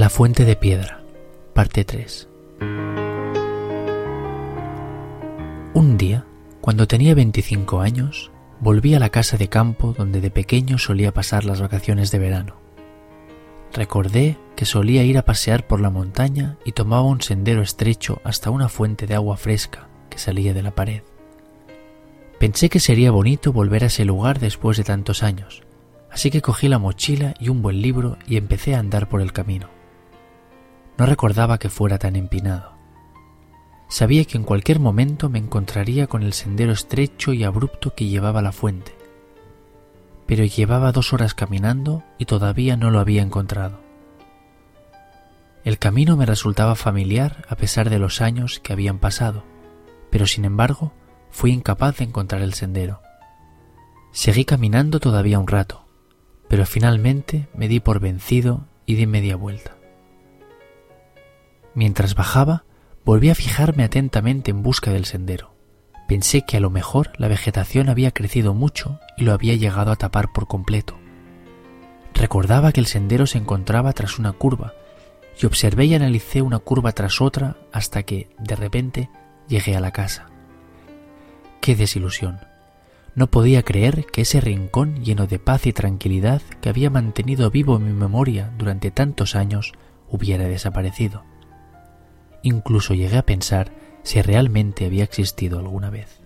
La fuente de piedra, parte 3. Un día, cuando tenía 25 años, volví a la casa de campo donde de pequeño solía pasar las vacaciones de verano. Recordé que solía ir a pasear por la montaña y tomaba un sendero estrecho hasta una fuente de agua fresca que salía de la pared. Pensé que sería bonito volver a ese lugar después de tantos años, así que cogí la mochila y un buen libro y empecé a andar por el camino. No recordaba que fuera tan empinado. Sabía que en cualquier momento me encontraría con el sendero estrecho y abrupto que llevaba a la fuente. Pero llevaba dos horas caminando y todavía no lo había encontrado. El camino me resultaba familiar a pesar de los años que habían pasado, pero sin embargo fui incapaz de encontrar el sendero. Seguí caminando todavía un rato, pero finalmente me di por vencido y di media vuelta. Mientras bajaba, volví a fijarme atentamente en busca del sendero. Pensé que a lo mejor la vegetación había crecido mucho y lo había llegado a tapar por completo. Recordaba que el sendero se encontraba tras una curva y observé y analicé una curva tras otra hasta que, de repente, llegué a la casa. ¡Qué desilusión! No podía creer que ese rincón lleno de paz y tranquilidad que había mantenido vivo en mi memoria durante tantos años hubiera desaparecido. Incluso llegué a pensar si realmente había existido alguna vez.